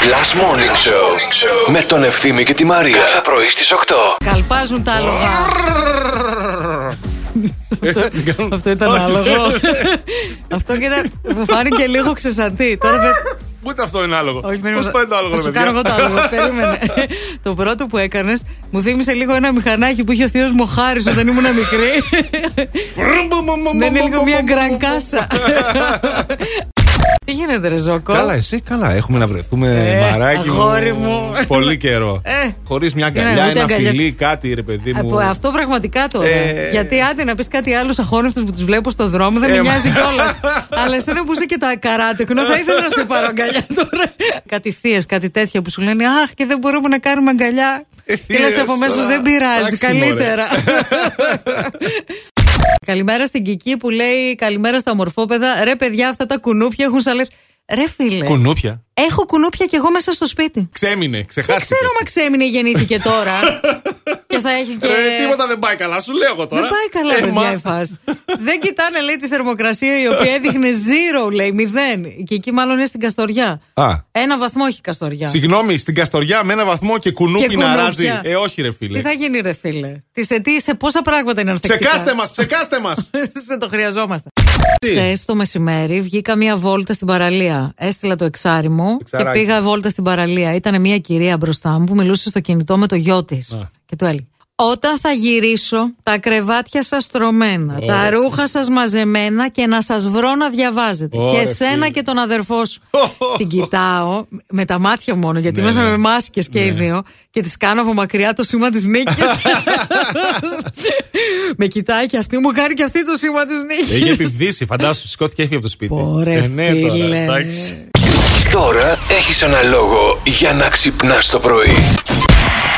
Last Morning Show με τον Ευθύμη και τη Μαρία. Κάθε πρωί στις 8. Καλπάζουν τα άλογα. Έτσι κάνουν. Αυτό ήταν Όχι. άλογο. Αυτό και ήταν. Μου φάνηκε λίγο ξεσαντή. Τώρα δεν. Ούτε αυτό είναι άλογο; Όχι, περίμενε. Πώ πάει το άλογο, Θα ρε σου παιδιά; κάνω εγώ το άλογο. Περίμενε. το πρώτο που έκανες μου θύμισε λίγο ένα μηχανάκι που είχε ο θείος μου χάρη όταν ήμουν μικρή. Δεν είναι λίγο μια γκρανκάσα. Τι γίνεται, ρε Ζόκο. Καλά, εσύ καλά. Έχουμε να βρεθούμε, Ε, μαράκι αγόρι μου. Πολύ καιρό. Ε. Χωρίς μια Είναι, αγκαλιά, ούτε ένα αγκαλιές. φιλί, κάτι, ρε παιδί Από μου. αυτό πραγματικά τώρα. Ε. Γιατί άντε να πεις κάτι άλλο αχώνευτο που τους βλέπω στο δρόμο, δεν με Ε, μα- νοιάζει κιόλας. Αλλά εσένα που είσαι και τα καράτεκνο, θα ήθελα να σε πάρω αγκαλιά τώρα. κάτι θείες, κάτι τέτοια που σου λένε Αχ, και δεν μπορούμε να κάνουμε αγκαλιά. Ε, Και λες θείες, από μέσα τώρα. δεν πειράζει, Εντάξει, καλύτερα. Καλημέρα στην Κική που λέει Καλημέρα στα ομορφόπεδα. Ρε παιδιά, αυτά τα κουνούπια έχουν σαλέψει. Ρε φίλε, Κουνούπια. έχω κουνούπια κι εγώ μέσα στο σπίτι. Ξέμεινε, Δεν ξεχάστηκε. ξέρω μα ξέμεινε γεννήθηκε τώρα. και θα έχει και. Ε, τίποτα δεν πάει καλά, σου λέω εγώ τώρα. Δεν πάει καλά, Ε, παιδιά, μα- η φάση. Δεν κοιτάνε, λέει, τη θερμοκρασία η οποία έδειχνε zero, λέει, μηδέν. Και εκεί μάλλον είναι στην Καστοριά. Α, Ένα βαθμό έχει η Καστοριά. Συγγνώμη, στην Καστοριά με ένα βαθμό και κουνούπι Και να κουνούπια. ράζει. Ε, όχι, ρε Τι φίλε. θα γίνει, ρε φίλε; Τι σε, τι, σε πόσα πράγματα είναι ανθεκτικά. Ψεκάστε μας, ψεκάστε μας. σε το χρειαζόμαστε. Χθες το μεσημέρι βγήκα μία βόλτα στην παραλία. Έστειλα το εξάρι μου Εξαράκι. και πήγα βόλτα στην παραλία. Ήταν μία κυρία μπροστά μου που μιλούσε στο κινητό με το γιο της. Α. Και του έλεγε. Όταν θα γυρίσω, τα κρεβάτια σας στρωμένα, Ω, τα ρε ρούχα σας μαζεμένα και να σας βρω να διαβάζετε. Ω, και ρε εσένα φίλε. και τον αδερφό σου. Την κοιτάω με τα μάτια μόνο, γιατί Ναι, μέσα ναι. με μάσκες και οι Ναι. δύο, και τη κάνω από μακριά το σήμα της νίκης. με κοιτάει και αυτή, μου κάνει και αυτή το σήμα της νίκης. Έχει επιβδίσει, φαντάσου, σηκώθηκε έφυγε από το σπίτι. Πόρε Ε, ναι, τώρα, φίλε. εντάξει. Τώρα έχεις ένα λόγο για να ξυπνάς το πρωί.